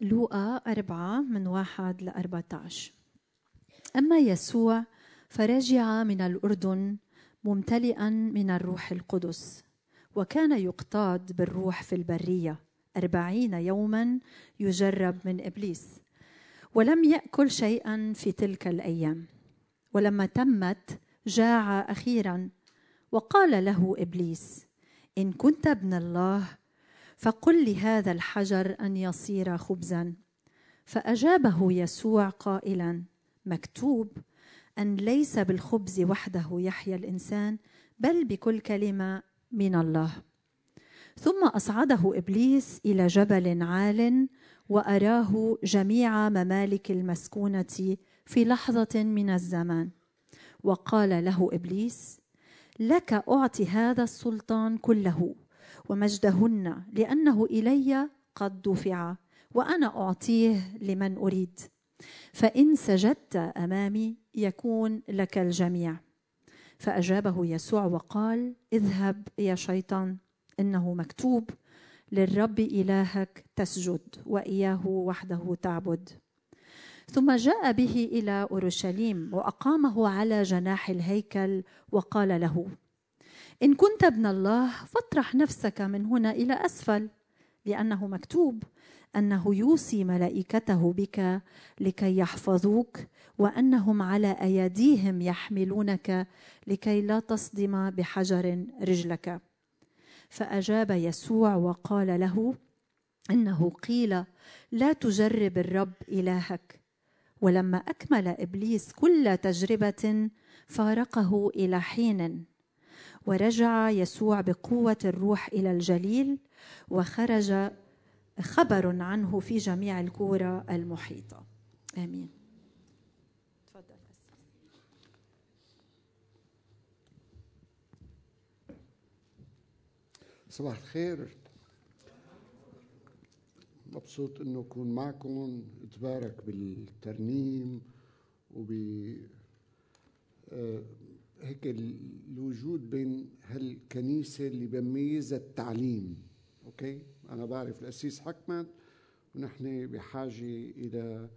لوقا أربعة من واحد لأربعة عشر أما يسوع فرجع من الأردن ممتلئا من الروح القدس وكان يقتاد بالروح في البرية أربعين يوما يجرب من إبليس ولم يأكل شيئا في تلك الأيام. ولما تمت جاع أخيرا وقال له إبليس إن كنت ابن الله فقل لهذا الحجر أن يصير خبزا. فأجابه يسوع قائلا مكتوب أن ليس بالخبز وحده يحيا الإنسان بل بكل كلمة من الله. ثم أصعده إبليس إلى جبل عال وأراه جميع ممالك المسكونة في لحظة من الزمان. وقال له إبليس لك أعطي هذا السلطان كله. ومجدهن لأنه إلي قد دفع وأنا أعطيه لمن أريد. فإن سجدت أمامي يكون لك الجميع. فأجابه يسوع وقال اذهب يا شيطان إنه مكتوب للرب إلهك تسجد وإياه وحده تعبد. ثم جاء به إلى أورشليم وأقامه على جناح الهيكل وقال له إن كنت ابن الله فاطرح نفسك من هنا إلى أسفل لأنه مكتوب أنه يوصي ملائكته بك لكي يحفظوك وأنهم على أيديهم يحملونك لكي لا تصدم بحجر رجلك. فأجاب يسوع وقال له إنه قيل لا تجرب الرب إلهك. ولما أكمل إبليس كل تجربة فارقه إلى حين. ورجع يسوع بقوة الروح إلى الجليل وخرج خبر عنه في جميع الكورة المحيطة. آمين. تفضل. صباح الخير. مبسوط إنه أكون معكم. أتبارك بالترنيم وب آه، هيك الوجود بين هالكنيسة اللي بميزها التعليم أوكي؟ أنا بعرف الأسيس حكمت ونحن بحاجة إلى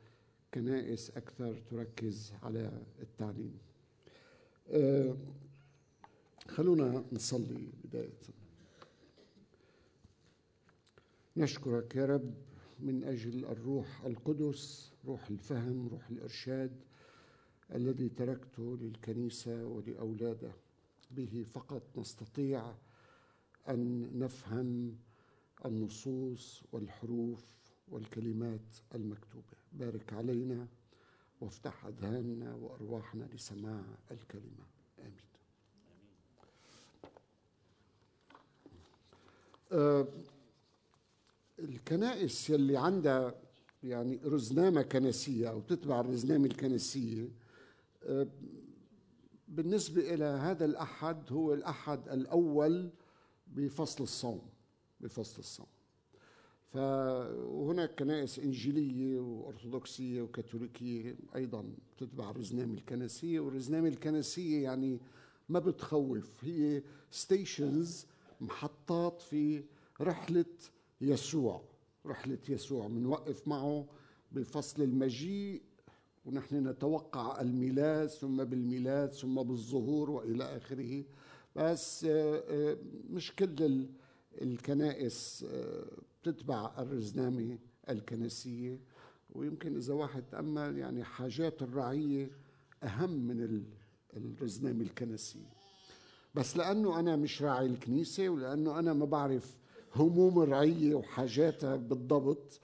كنائس أكثر تركز على التعليم. أه خلونا نصلي بداية. نشكرك يا رب من أجل الروح القدس روح الفهم روح الإرشاد. الذي تركته للكنيسة ولأولاده. به فقط نستطيع أن نفهم النصوص والحروف والكلمات المكتوبة. بارك علينا وافتح أذهاننا وأرواحنا لسماع الكلمة. آمين. آه الكنائس يلي عندها يعني رزنامة كنسية أو تتبع الرزنامة الكنسية بالنسبة إلى هذا الأحد هو الأحد الأول بفصل الصوم بفصل الصوم. فهناك كنائس إنجيلية وأرثوذكسية وكاثوليكية أيضا تتبع الرزنامة الكنسية والرزنامة الكنسية يعني ما بتخوف هي ستيشنز محطات في رحلة يسوع. رحلة يسوع بنوقف معه بفصل المجيء ونحن نتوقع الميلاد ثم بالميلاد ثم بالظهور وإلى آخره. بس آه، آه، مش كل الكنائس آه، بتتبع الرزنامة الكنسية. ويمكن إذا واحد تأمل يعني حاجات الرعية أهم من الرزنامة الكنسية. بس لأنه أنا مش راعي الكنيسة ولأنه أنا ما بعرف هموم الرعية وحاجاتها بالضبط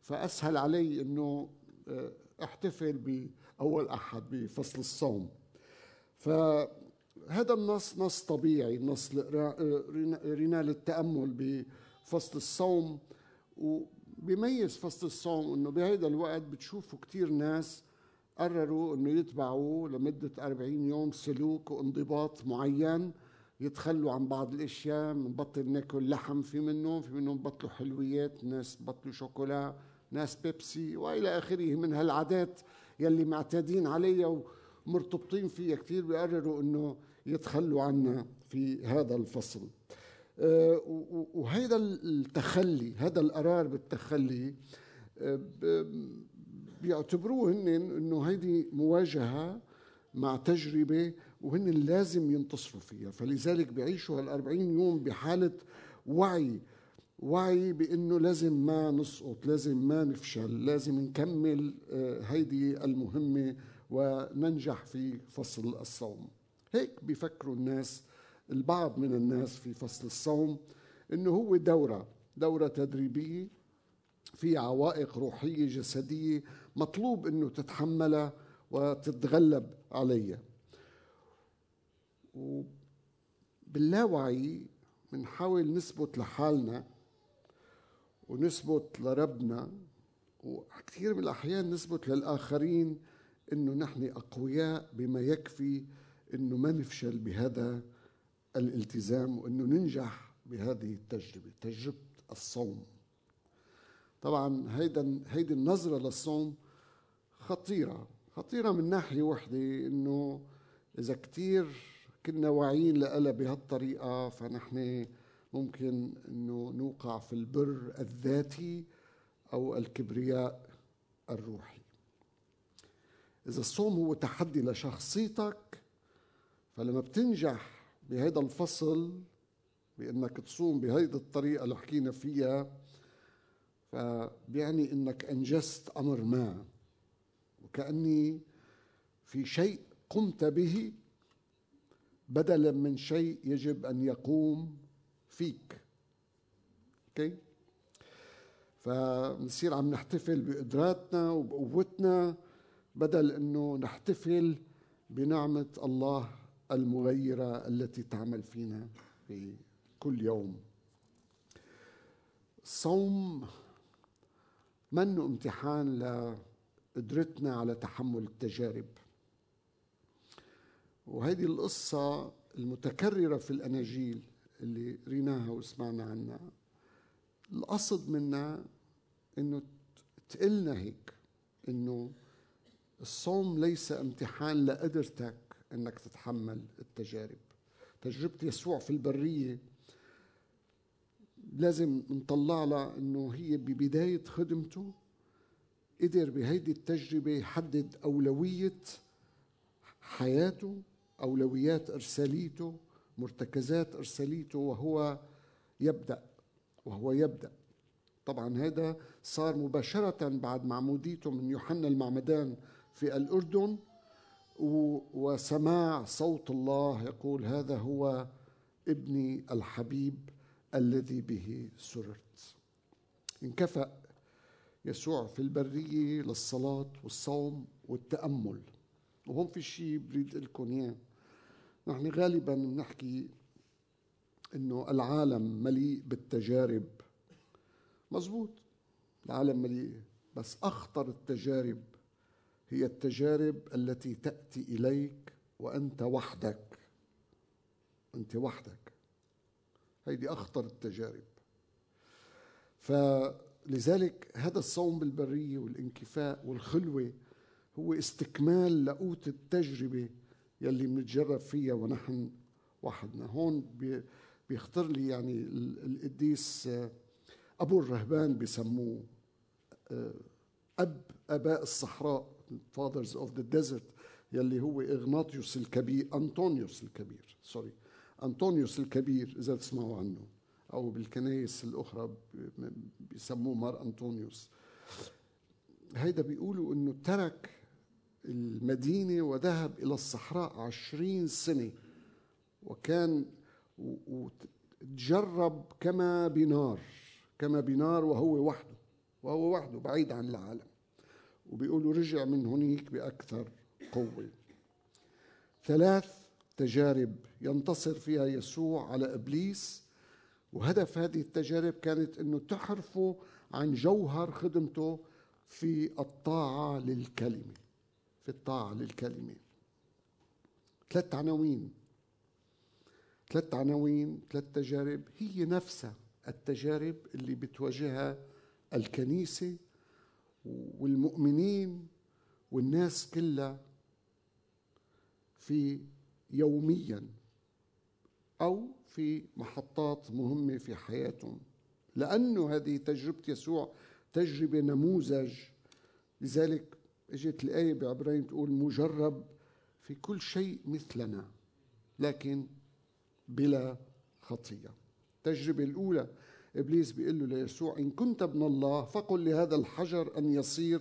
فأسهل علي إنه احتفل بأول أحد بفصل الصوم. فهذا النص نص طبيعي نص رينا للتأمل بفصل الصوم. وبيميز فصل الصوم إنه بهذا الوقت بتشوفوا كثير ناس قرروا إنه يتبعوا لمدة 40 يوم سلوك وانضباط معين يتخلوا عن بعض الأشياء بنبطل ناكل لحم في منهم في منهم بطلوا حلويات ناس بطلوا شوكولا. ناس بيبسي وإلى آخره من هالعادات يلي معتادين عليها ومرتبطين فيها كثير بيقرروا إنه يتخلوا عنا في هذا الفصل. آه، وهذا التخلي هذا القرار بالتخلي بيعتبروه هن إنه هيدي مواجهة مع تجربة وهن لازم ينتصروا فيها. فلذلك بيعيشوا هال40 يوم بحالة وعي وعي بأنه لازم ما نسقط لازم ما نفشل لازم نكمل آه، هيدي المهمة وننجح في فصل الصوم. هيك بيفكروا الناس البعض من الناس في فصل الصوم إنه هو دورة دورة تدريبية في عوائق روحية جسدية مطلوب إنه تتحملها وتتغلب عليها. وباللاوعي بنحاول نثبت لحالنا ونثبت لربنا وكثير من الأحيان نثبت للآخرين إنه نحن أقوياء بما يكفي إنه ما نفشل بهذا الالتزام وإنه ننجح بهذه التجربة تجربة الصوم. طبعا هيدا هيدي النظرة للصوم خطيرة خطيرة من ناحية وحدة إنه إذا كثير كنا واعيين لها بهالطريقة فنحن ممكن إنه نوقع في البر الذاتي أو الكبرياء الروحي. إذا الصوم هو تحدي لشخصيتك فلما بتنجح بهذا الفصل بأنك تصوم بهيدي الطريقة اللي حكينا فيها فبيعني إنك أنجزت أمر ما. وكأني في شيء قمت به بدلا من شيء يجب أن يقوم فيك. أوكي فبنصير عم نحتفل بقدراتنا وبقوتنا بدل إنه نحتفل بنعمة الله المغيرة التي تعمل فينا في كل يوم. الصوم منه امتحان لقدرتنا على تحمل التجارب. وهذه القصة المتكررة في الأناجيل اللي ريناها وسمعنا عنها. القصد منها إنه تقلنا هيك إنه الصوم ليس امتحان لقدرتك إنك تتحمل التجارب. تجربة يسوع في البرية لازم نطلع لها إنه هي ببداية خدمته قدر بهيدي التجربة يحدد أولوية حياته أولويات إرساليته مرتكزات ارساليته وهو يبدأ وهو يبدأ. طبعا هذا صار مباشرة بعد معموديته من يوحنا المعمدان في الأردن وسماع صوت الله يقول هذا هو ابني الحبيب الذي به سررت. انكفأ يسوع في البرية للصلاة والصوم والتأمل. وهون في شيء بريد لكم اياه نحن غالبا بنحكي إنه العالم مليء بالتجارب. مزبوط العالم مليء بس أخطر التجارب هي التجارب التي تأتي إليك وأنت وحدك. أنت وحدك. هيدي أخطر التجارب. فلذلك هذا الصوم بالبرية والانكفاء والخلوة هو استكمال لقوت التجربة يلي بنتجرب فيها ونحن وحدنا هون بيخطر لي يعني القديس آه، أبو الرهبان بسموه آه، أب أباء الصحراء fathers of the desert يلي هو إغناطيوس الكبير أنطونيوس الكبير سوري أنطونيوس الكبير إذا تسمعوا عنه أو بالكنائس الأخرى بيسموه مار أنطونيوس. هيدا بيقولوا إنه ترك المدينة وذهب إلى الصحراء عشرين سنة وكان وتجرب كما بنار كما بنار وهو وحده وهو وحده بعيد عن العالم وبيقولوا رجع من هنيك بأكثر قوة. ثلاث تجارب ينتصر فيها يسوع على إبليس وهدف هذه التجارب كانت أنه تحرفه عن جوهر خدمته في الطاعة للكلمة. الطاعة للكلمة. ثلاث عناوين. ثلاث عناوين ثلاث تجارب. هي نفسها التجارب اللي بتواجهها الكنيسة والمؤمنين والناس كلها في يوميا أو في محطات مهمة في حياتهم. لأنه هذه تجربة يسوع تجربة نموذج. لذلك اجت الآية بعبرين تقول مجرب في كل شيء مثلنا لكن بلا خطية. التجربة الأولى إبليس بيقول له ليسوع إن كنت ابن الله فقل لهذا الحجر أن يصير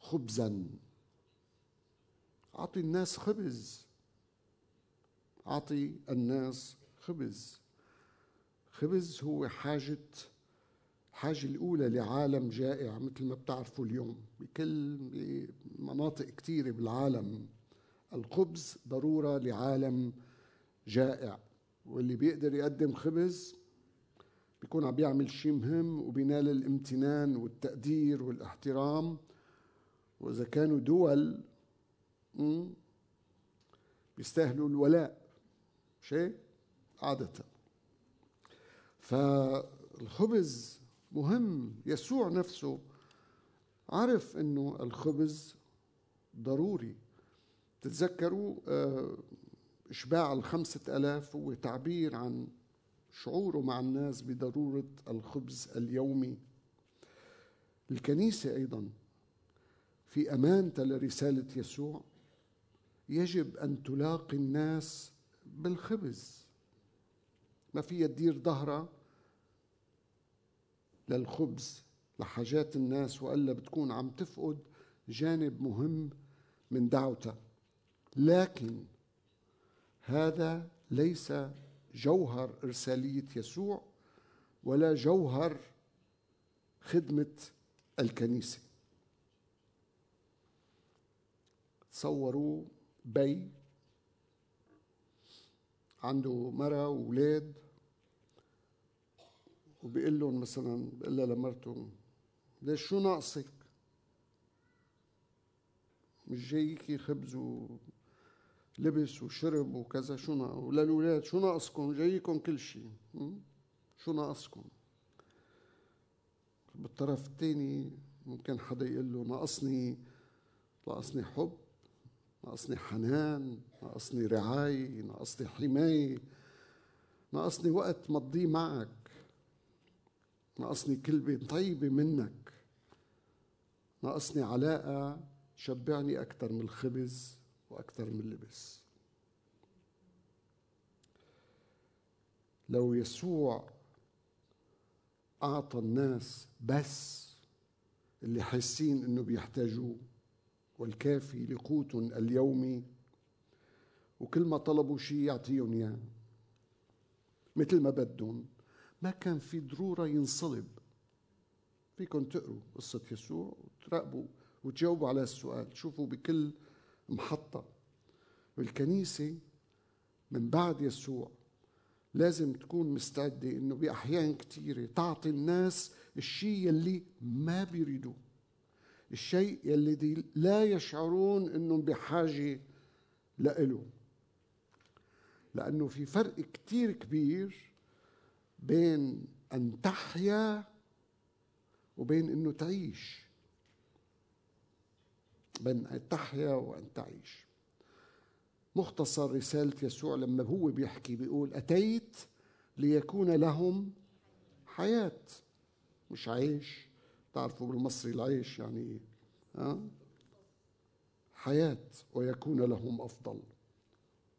خبزا. أعطي الناس خبز. أعطي الناس خبز. خبز هو حاجة الحاجة الأولى لعالم جائع مثل ما بتعرفوا اليوم. بكل مناطق كثيرة بالعالم الخبز ضرورة لعالم جائع. واللي بيقدر يقدم خبز بيكون عم بيعمل شيء مهم وبينال الامتنان والتقدير والاحترام. وإذا كانوا دول بيستاهلوا الولاء شيء عادة. فالخبز مهم. يسوع نفسه عرف إنه الخبز ضروري. تتذكروا آه، إشباع الخمسة ألاف هو تعبير عن شعوره مع الناس بضرورة الخبز اليومي. الكنيسة أيضا في أمانة لرسالة يسوع يجب أن تلاقي الناس بالخبز. ما فيها تدير ظهرها للخبز لحاجات الناس وإلا بتكون عم تفقد جانب مهم من دعوتها. لكن هذا ليس جوهر إرسالية يسوع ولا جوهر خدمة الكنيسة. تصوروا بي عنده مرة وولاد وبيقول لهم مثلا بيقول لها لمرته ليش شو ناقصك؟ مش جايكي خبز ولبس وشرب وكذا شو ناقص وللولاد شو ناقصكم؟ جايكم كل شيء شو ناقصكم؟ بالطرف الثاني ممكن حدا يقول له ناقصني ناقصني حب ناقصني حنان ناقصني رعاية ناقصني حماية ناقصني وقت مضيه معك ناقصني كلمة طيبة منك. ناقصني علاقة شبعني أكثر من الخبز وأكثر من اللبس. لو يسوع أعطى الناس بس اللي حاسين إنه بيحتاجوه والكافي لقوت اليومي وكل ما طلبوا شيء يعطيهم إياه مثل ما بدهم ما كان في ضرورة ينصلب. فيكم تقروا قصة يسوع وتراقبوا وتجاوبوا على السؤال. شوفوا بكل محطة. الكنيسه من بعد يسوع لازم تكون مستعدة إنه بأحيان كثيرة تعطي الناس الشيء اللي ما بيريدوه. الشيء الذي لا يشعرون إنهم بحاجة لإله لأنه في فرق كتير كبير بين أن تحيا وبين أنه تعيش. بين أن تحيا وأن تعيش. مختصر رسالة يسوع لما هو بيحكي بيقول أتيت ليكون لهم حياة. مش عيش. تعرفوا بالمصري العيش يعني إيه؟ ها؟ حياة. ويكون لهم أفضل.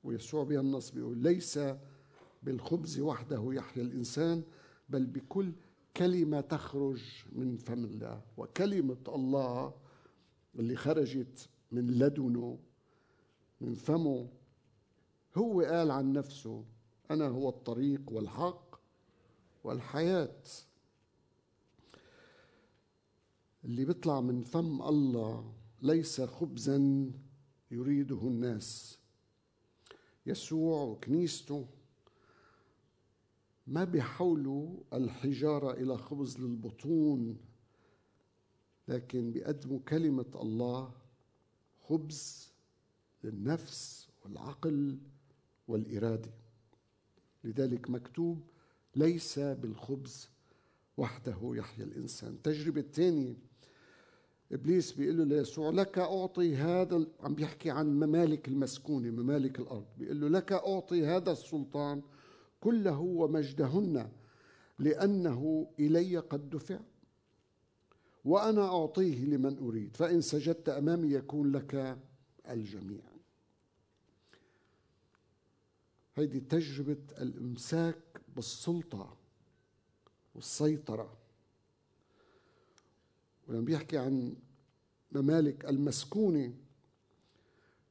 ويسوع بينص بيقول ليس بالخبز وحده يحيا الإنسان بل بكل كلمة تخرج من فم الله. وكلمة الله اللي خرجت من لدنه من فمه هو قال عن نفسه أنا هو الطريق والحق والحياة. اللي بيطلع من فم الله ليس خبزا يريده الناس. يسوع وكنيسته ما بيحولوا الحجارة إلى خبز للبطون لكن بيقدموا كلمة الله خبز للنفس والعقل والإرادة. لذلك مكتوب ليس بالخبز وحده يحيا الإنسان. التجربة الثانية إبليس بيقول له ليسوع لك أعطي هذا عم بيحكي عن ممالك المسكونة ممالك الأرض. بيقول له لك أعطي هذا السلطان كله ومجدهن لأنه إلي قد دفع. وأنا أعطيه لمن أريد فإن سجدت أمامي يكون لك الجميع. هيدي تجربة الإمساك بالسلطة والسيطرة. ولما بيحكي عن ممالك المسكونة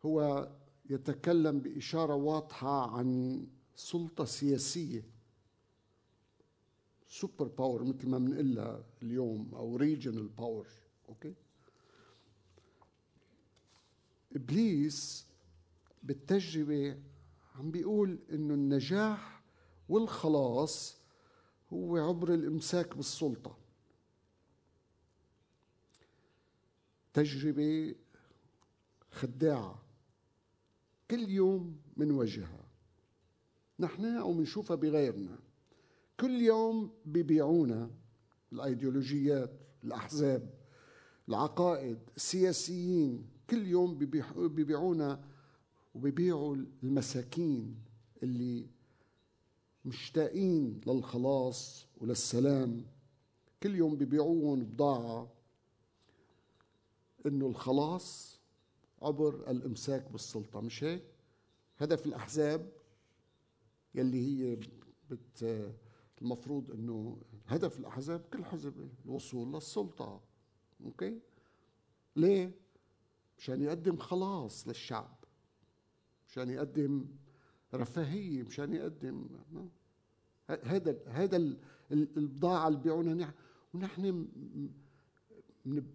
هو يتكلم بإشارة واضحة عن سلطة سياسية. super power مثل ما بنقولها اليوم أو regional power okay إبليس بالتجربة عم بيقول إنه النجاح والخلاص هو عبر الإمساك بالسلطة. تجربة خداعة كل يوم منواجهها نحن أو منشوفها بغيرنا. كل يوم بيبيعونا الأيديولوجيات الأحزاب العقائد السياسيين كل يوم بيبيعونا وبيبيعوا المساكين اللي مشتاقين للخلاص وللسلام. كل يوم بيبيعوهم بضاعة إنه الخلاص عبر الإمساك بالسلطة. مش هيك؟ هدف الأحزاب يلي هي بت المفروض إنه هدف الأحزاب كل حزب الوصول للسلطة. أوكي؟ ليه؟ مشان يقدم خلاص للشعب. مشان يقدم رفاهية مشان يقدم هذا هذا البضاعة اللي بيعونها ونحن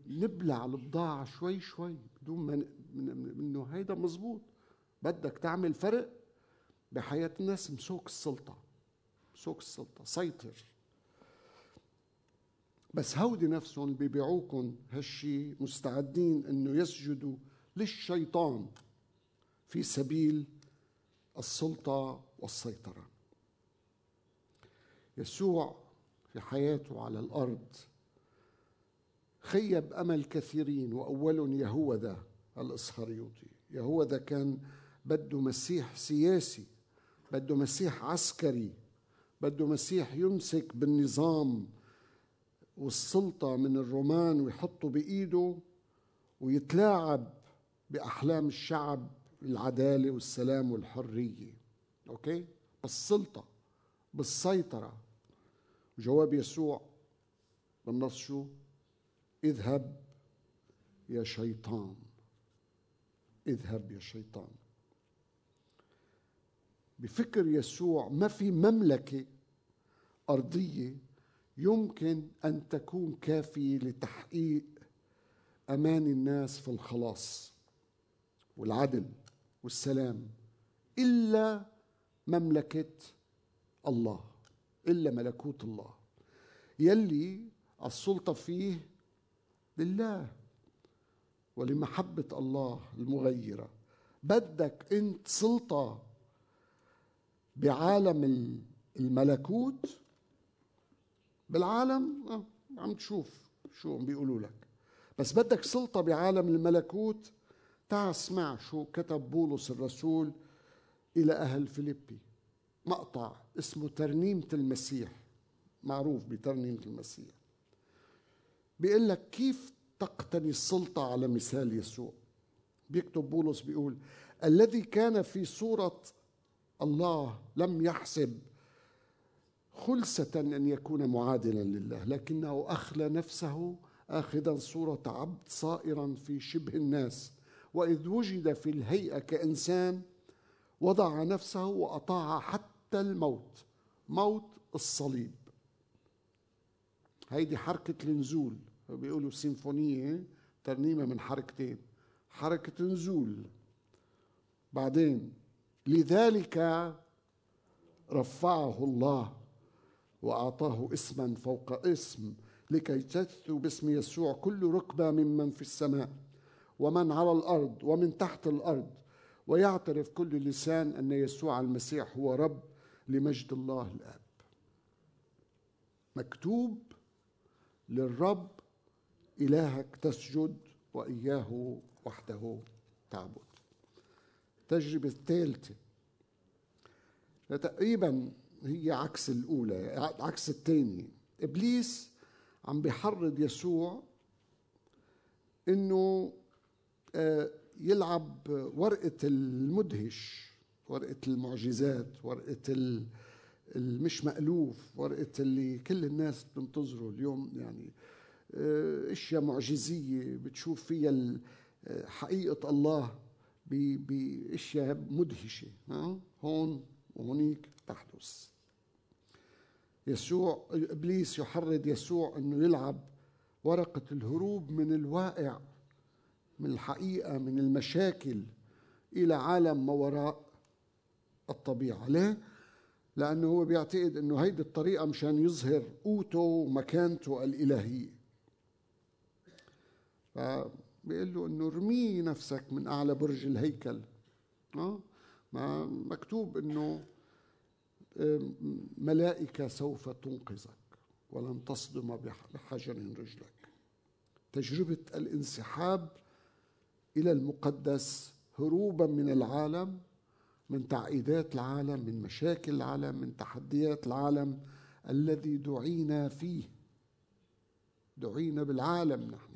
نبلع البضاعة شوي شوي بدون ما إنه هيدا مزبوط. بدك تعمل فرق بحياة الناس مسوك السلطة. سوق السلطة سيطر. بس هودي نفسهم اللي بيبيعوكم هالشي مستعدين إنه يسجدوا للشيطان في سبيل السلطة والسيطرة. يسوع في حياته على الأرض خيب أمل كثيرين وأولهم يهوذا الإسخريوطي. يهوذا كان بده مسيح سياسي. بده مسيح عسكري بده مسيح يمسك بالنظام والسلطة من الرومان ويحطه بإيده ويتلاعب بأحلام الشعب العدالة والسلام والحرية. أوكي؟ بالسلطة بالسيطرة. جواب يسوع بالنص شو؟ اذهب يا شيطان. اذهب يا شيطان. بفكر يسوع ما في مملكة أرضية يمكن أن تكون كافية لتحقيق أمان الناس في الخلاص والعدل والسلام إلا مملكة الله إلا ملكوت الله. يلي السلطة فيه لله ولمحبة الله المغيرة. بدك أنت سلطة بعالم الملكوت بالعالم آه، عم تشوف شو عم بيقولوا لك. بس بدك سلطة بعالم الملكوت تعال اسمع شو كتب بولس الرسول إلى أهل فيليبي. مقطع اسمه ترنيمة المسيح. معروف بترنيمة المسيح. بيقول لك كيف تقتني السلطة على مثال يسوع؟ بيكتب بولس بيقول الذي كان في صورة الله لم يحسب خلسة أن يكون معادلا لله لكنه أخلى نفسه آخذا صورة عبد صائرا في شبه الناس وإذ وجد في الهيئة كإنسان وضع نفسه وأطاع حتى الموت موت الصليب. هيدي حركة النزول بيقولوا سيمفونية ترنيمة من حركتين. حركة نزول بعدين لذلك رفعه الله وأعطاه اسما فوق اسم لكي تثو باسم يسوع كل ركبة ممن في السماء ومن على الأرض ومن تحت الأرض ويعترف كل لسان أن يسوع المسيح هو رب لمجد الله الآب. مكتوب للرب إلهك تسجد وإياه وحده تعبد. التجربة الثالثة. تقريبا هي عكس الأولى عكس الثانية. إبليس عم بيحرض يسوع إنه آه، يلعب ورقة المدهش ورقة المعجزات ورقة المش مألوف ورقة اللي كل الناس بتنتظره اليوم. يعني آه، أشياء معجزية بتشوف فيها حقيقة الله. باشياء مدهشة هون وهنيك تحدث. يسوع إبليس يحرض يسوع إنه يلعب ورقة الهروب من الواقع من الحقيقة من المشاكل إلى عالم ما وراء الطبيعة. ليه؟ لأنه هو بيعتقد إنه هيدي الطريقة مشان يظهر قوته ومكانته الإلهية. فبيقول له انه ارمي نفسك من أعلى برج الهيكل. آه؟ ما مكتوب إنه ملائكة سوف تنقذك ولن تصدم بحجر رجلك. تجربة الانسحاب إلى المقدس هروبا من العالم من تعقيدات العالم من مشاكل العالم من تحديات العالم الذي دعينا فيه. دعينا بالعالم نحن.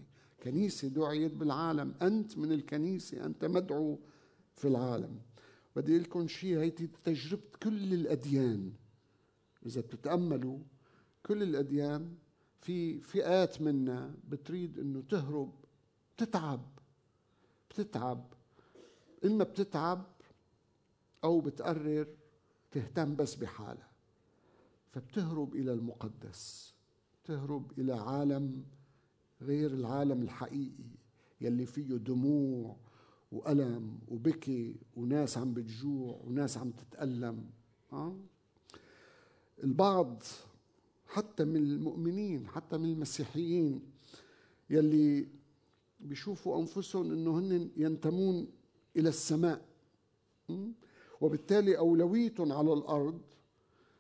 كنيسة دعيت بالعالم. أنت من الكنيسة أنت مدعو في العالم. بدي لكم شيء هيدي تجربة كل الأديان. إذا بتتأملوا كل الأديان في فئات منا بتريد إنه تهرب بتتعب بتتعب. إما بتتعب أو بتقرر تهتم بس بحالها. فبتهرب إلى المقدس تهرب إلى عالم غير العالم الحقيقي يلي فيه دموع وألم وبكي وناس عم بتجوع وناس عم تتألم أه؟ البعض حتى من المؤمنين حتى من المسيحيين يلي بيشوفوا أنفسهم أنه هن ينتمون إلى السماء وبالتالي أولويتهم على الأرض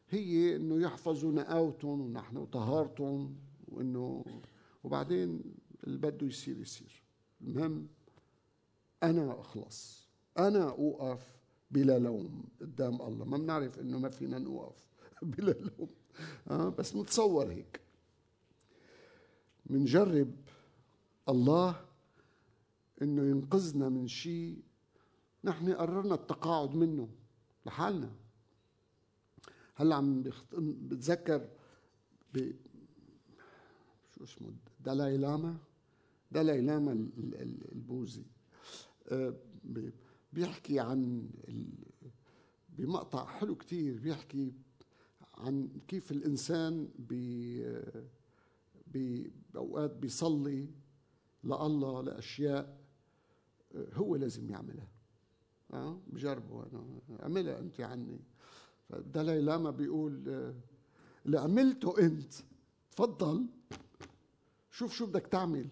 هي أنه يحفظوا نقاوتهم ونحن طهارتهم وأنه وبعدين اللي بده يصير يصير. المهم أنا أخلص. أنا أوقف بلا لوم قدام الله. ما بنعرف إنه ما فينا نوقف بلا لوم. آه بس نتصور هيك. منجرب الله إنه ينقذنا من شيء نحن قررنا التقاعد منه لحالنا. هلأ عم بتذكر ب شو اسمه؟ دالاي لاما دالاي لاما البوذي. بيحكي عن بمقطع حلو كتير بيحكي عن كيف الإنسان بأوقات بيصلي لله لأشياء هو لازم يعملها. أه؟ بجربه أنا. اعملها أنت عني فالدلاي لاما بيقول اللي عملته أنت تفضل. شوف شو بدك تعمل.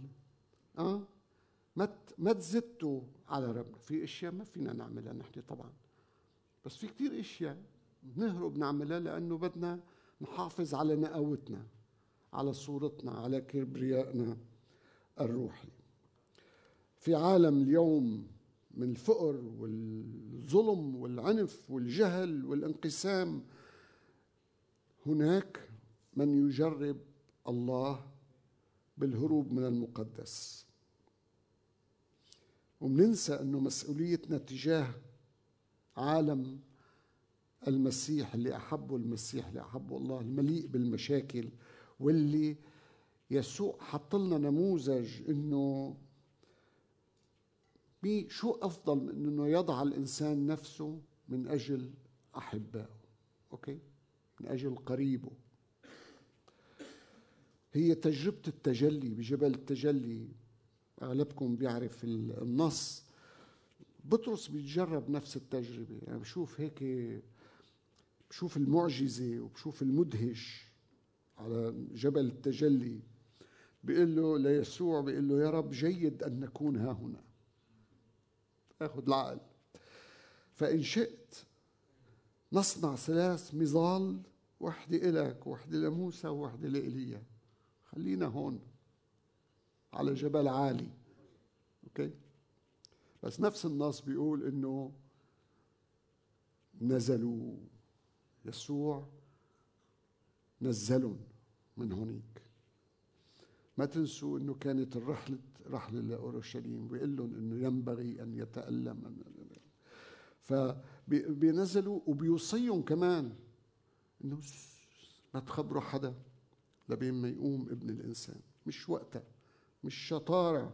أه؟ ما ما تزتوا على ربنا. في أشياء ما فينا نعملها نحن طبعا. بس في كثير أشياء نهرب نعملها لأنه بدنا نحافظ على نقاوتنا على صورتنا على كبريائنا الروحي. في عالم اليوم من الفقر والظلم والعنف والجهل والانقسام هناك من يجرب الله بالهروب من المقدس. وبننسى إنه مسؤوليتنا تجاه عالم المسيح اللي أحبه المسيح اللي أحبه الله المليء بالمشاكل واللي يسوع حط لنا نموذج إنه شو أفضل من إنه يضع الإنسان نفسه من أجل أحبائه أوكي؟ من أجل قريبه. هي تجربة التجلي بجبل التجلي اغلبكم بيعرف النص. بطرس بيتجرب نفس التجربة. يعني بشوف هيك بشوف المعجزة وبشوف المدهش على جبل التجلي. بيقول له ليسوع بيقول له يا رب جيد أن نكون ها هنا. آخذ العقل. فإن شئت نصنع ثلاث مظال وحدة إلك وحدة لموسى وحده لإيليا خلينا هون على جبل عالي أوكي؟ بس نفس النص بيقول إنه نزلوا يسوع نزلهم من هونيك. ما تنسوا إنه كانت الرحلة رحلة لأورشليم بيقول لهم إنه ينبغي أن يتألم. فبينزلوا وبيوصيهم كمان إنه ما تخبروا حدا. لبين ما يقوم ابن الإنسان. مش وقتها مش شطارة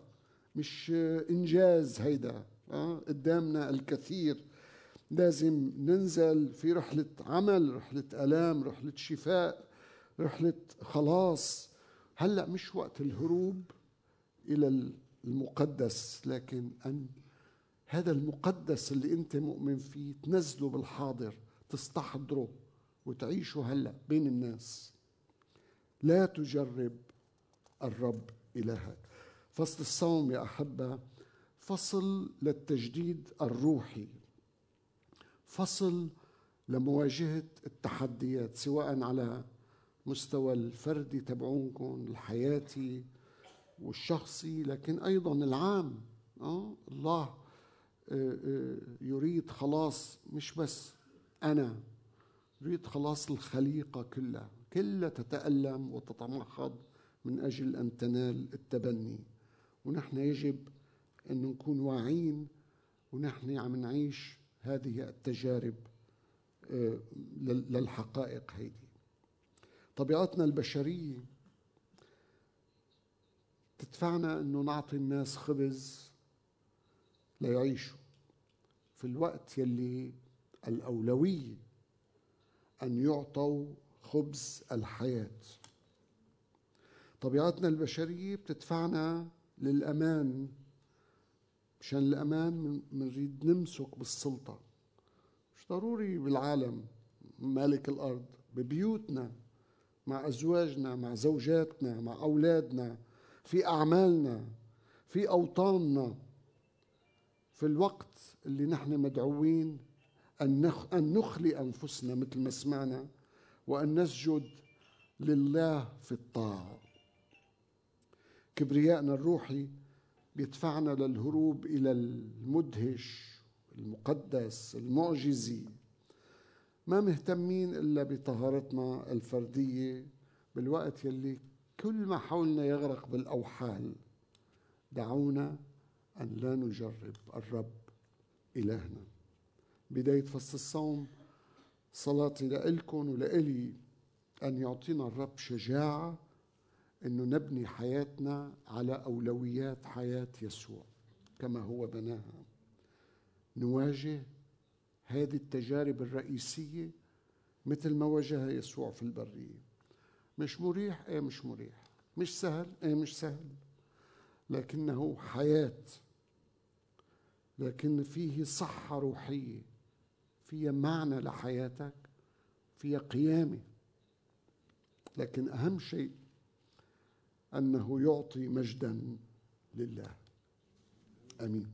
مش إنجاز هيدا أه؟ قدامنا الكثير. لازم ننزل في رحلة عمل رحلة ألام رحلة شفاء رحلة خلاص. هلأ مش وقت الهروب إلى المقدس لكن أن هذا المقدس اللي أنت مؤمن فيه تنزله بالحاضر تستحضره وتعيشه هلأ بين الناس. لا تجرب الرب الهك فصل الصوم يا أحبة فصل للتجديد الروحي. فصل لمواجهة التحديات سواء على مستوى الفردي تبعونكم الحياتي والشخصي لكن أيضا العام. آه الله آه آه يريد خلاص مش بس أنا يريد خلاص الخليقة كلها. كلها تتألم وتتمحض من أجل أن تنال التبني. ونحن يجب أن نكون واعين ونحن عم نعيش هذه التجارب للحقائق هيدي. طبيعتنا البشرية تدفعنا إنه نعطي الناس خبز ليعيشوا في الوقت يلي الأولوية أن يعطوا خبز الحياة. طبيعتنا البشرية بتدفعنا للأمان مشان الأمان بنريد نمسك بالسلطة. مش ضروري بالعالم مالك الأرض ببيوتنا مع أزواجنا مع زوجاتنا مع أولادنا في أعمالنا في أوطاننا. في الوقت اللي نحن مدعوين أن نخلي أنفسنا مثل ما سمعنا وأن نسجد لله في الطاعة. كبريائنا الروحي بيدفعنا للهروب إلى المدهش المقدس المعجزي. ما مهتمين إلا بطهارتنا الفردية بالوقت يلي كل ما حولنا يغرق بالأوحال. دعونا أن لا نجرب الرب إلهنا. بداية فصل الصوم صلاتي لإلكم ولإلي أن يعطينا الرب شجاعة أنه نبني حياتنا على أولويات حياة يسوع كما هو بناها. نواجه هذه التجارب الرئيسية مثل ما واجهها يسوع في البرية. مش مريح؟ إيه مش مريح. مش سهل؟ إيه مش سهل. لكنه حياة. لكن فيه صحة روحية. فيها معنى لحياتك فيها قيامة لكن أهم شيء أنه يعطي مجدا لله. آمين.